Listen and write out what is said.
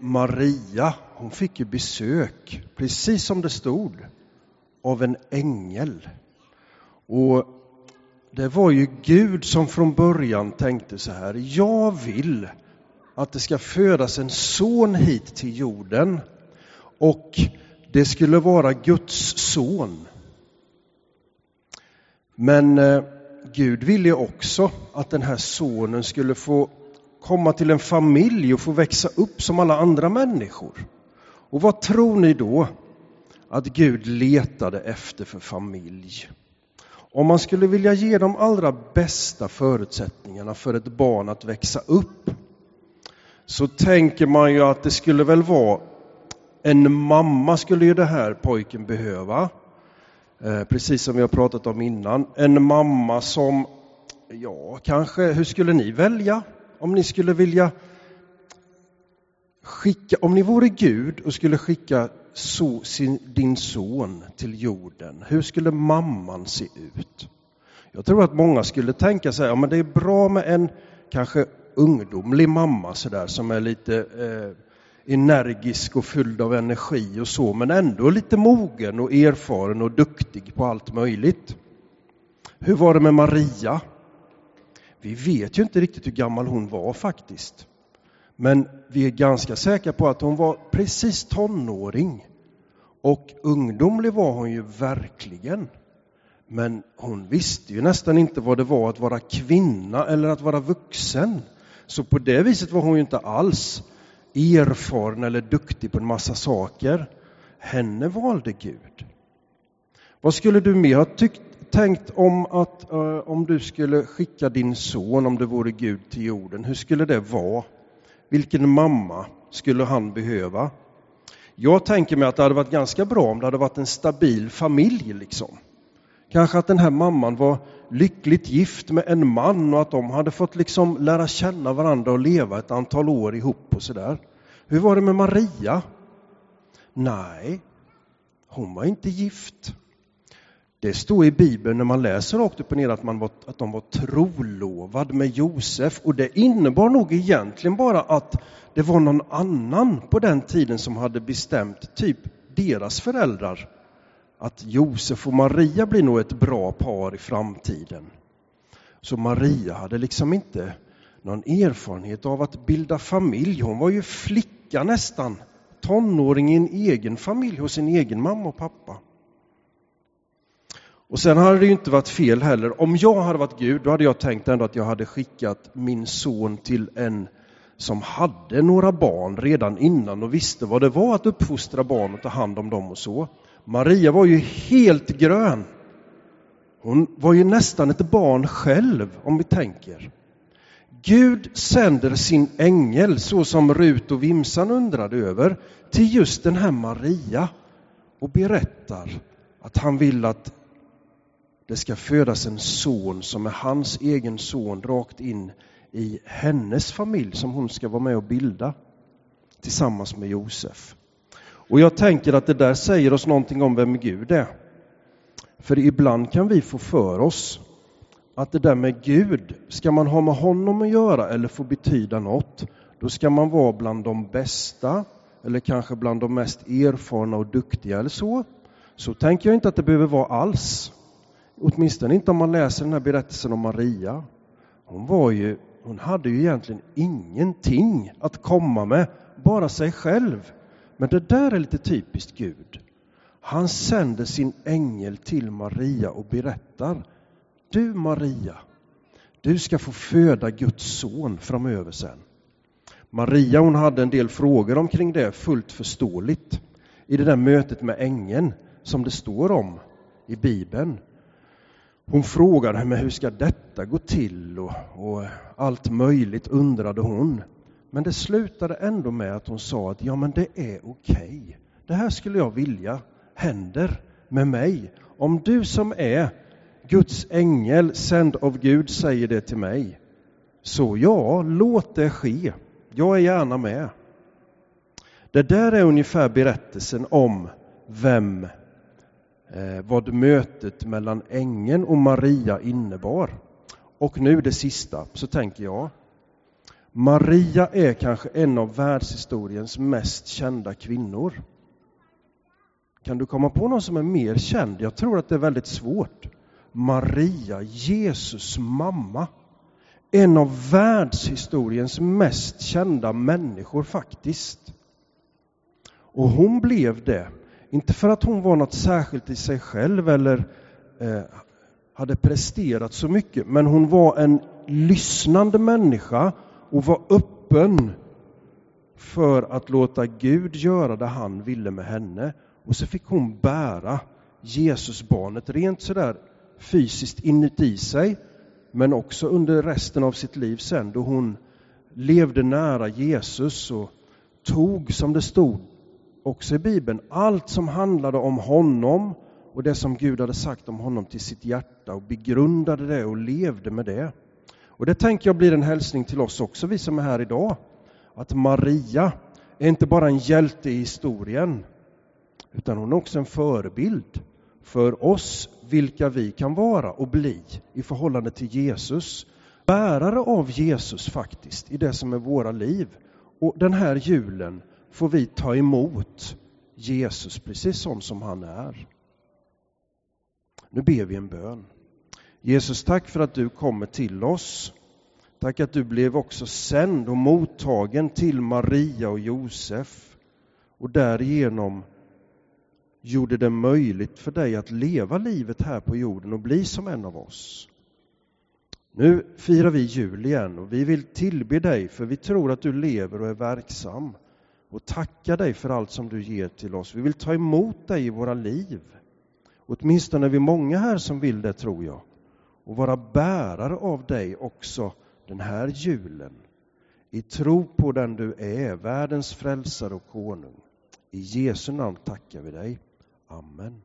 Maria, hon fick ju besök, precis som det stod, av en ängel. Och det var ju Gud som från början tänkte så här, jag vill att det ska födas en son hit till jorden och det skulle vara Guds son. Men eh, Gud ville också att den här sonen skulle få komma till en familj och få växa upp som alla andra människor. Och vad tror ni då att Gud letade efter för familj? Om man skulle vilja ge de allra bästa förutsättningarna för ett barn att växa upp så tänker man ju att det skulle väl vara en mamma skulle ju det här pojken behöva. Eh, precis som vi har pratat om innan. En mamma som, ja kanske, hur skulle ni välja? Om ni skulle vilja skicka, om ni vore Gud och skulle skicka so, sin, din son till jorden, hur skulle mamman se ut? Jag tror att många skulle tänka sig, ja men det är bra med en kanske ungdomlig mamma sådär som är lite eh, energisk och fylld av energi och så, men ändå lite mogen och erfaren och duktig på allt möjligt. Hur var det med Maria? Vi vet ju inte riktigt hur gammal hon var faktiskt. Men vi är ganska säkra på att hon var precis tonåring. Och ungdomlig var hon ju verkligen. Men hon visste ju nästan inte vad det var att vara kvinna eller att vara vuxen. Så på det viset var hon ju inte alls erfaren eller duktig på en massa saker. Henne valde Gud. Vad skulle du mer ha tyckt, tänkt om att uh, om du skulle skicka din son, om det vore Gud, till jorden? Hur skulle det vara? Vilken mamma skulle han behöva? Jag tänker mig att det hade varit ganska bra om det hade varit en stabil familj. liksom. Kanske att den här mamman var lyckligt gift med en man och att de hade fått liksom lära känna varandra och leva ett antal år ihop och sådär. Hur var det med Maria? Nej, hon var inte gift. Det står i Bibeln när man läser rakt upp och ner att, man var, att de var trolovad med Josef och det innebar nog egentligen bara att det var någon annan på den tiden som hade bestämt, typ deras föräldrar, att Josef och Maria blir nog ett bra par i framtiden. Så Maria hade liksom inte någon erfarenhet av att bilda familj. Hon var ju flicka nästan, tonåring i en egen familj hos sin egen mamma och pappa. Och sen hade det ju inte varit fel heller. Om jag hade varit Gud, då hade jag tänkt ändå att jag hade skickat min son till en som hade några barn redan innan och visste vad det var att uppfostra barn och ta hand om dem och så. Maria var ju helt grön. Hon var ju nästan ett barn själv, om vi tänker. Gud sänder sin ängel, så som Rut och Vimsan undrade över, till just den här Maria och berättar att han vill att det ska födas en son som är hans egen son rakt in i hennes familj som hon ska vara med och bilda tillsammans med Josef. Och jag tänker att det där säger oss någonting om vem Gud är. För ibland kan vi få för oss att det där med Gud, ska man ha med honom att göra eller få betyda något, då ska man vara bland de bästa eller kanske bland de mest erfarna och duktiga eller så. Så tänker jag inte att det behöver vara alls. Åtminstone inte om man läser den här berättelsen om Maria. Hon, var ju, hon hade ju egentligen ingenting att komma med, bara sig själv. Men det där är lite typiskt Gud. Han sänder sin ängel till Maria och berättar. Du Maria, du ska få föda Guds son framöver sen. Maria hon hade en del frågor omkring det, fullt förståeligt. I det där mötet med ängeln som det står om i Bibeln. Hon frågade men hur ska detta gå till och, och, allt möjligt undrade hon. Men det slutade ändå med att hon sa att ja men det är okej. Okay. Det här skulle jag vilja händer med mig. Om du som är Guds ängel, sänd av Gud, säger det till mig. Så ja, låt det ske. Jag är gärna med. Det där är ungefär berättelsen om vem Eh, vad mötet mellan ängeln och Maria innebar. Och nu det sista, så tänker jag. Maria är kanske en av världshistoriens mest kända kvinnor. Kan du komma på någon som är mer känd? Jag tror att det är väldigt svårt. Maria, Jesus mamma. En av världshistoriens mest kända människor faktiskt. Och hon blev det, inte för att hon var något särskilt i sig själv eller eh, hade presterat så mycket, men hon var en lyssnande människa och var öppen för att låta Gud göra det han ville med henne. Och så fick hon bära Jesusbarnet rent sådär fysiskt inuti sig, men också under resten av sitt liv sen då hon levde nära Jesus och tog, som det stod också i Bibeln, allt som handlade om honom och det som Gud hade sagt om honom till sitt hjärta och begrundade det och levde med det. Och det tänker jag blir en hälsning till oss också, vi som är här idag. Att Maria är inte bara en hjälte i historien, utan hon är också en förebild för oss vilka vi kan vara och bli i förhållande till Jesus. Bärare av Jesus faktiskt i det som är våra liv. Och den här julen får vi ta emot Jesus precis sån som han är. Nu ber vi en bön. Jesus, tack för att du kommer till oss. Tack att du blev också sänd och mottagen till Maria och Josef och därigenom gjorde det möjligt för dig att leva livet här på jorden och bli som en av oss. Nu firar vi jul igen och vi vill tillbe dig för vi tror att du lever och är verksam och tacka dig för allt som du ger till oss. Vi vill ta emot dig i våra liv. Åtminstone är vi många här som vill det, tror jag. Och vara bärare av dig också den här julen. I tro på den du är, världens frälsare och konung. I Jesu namn tackar vi dig. Amen.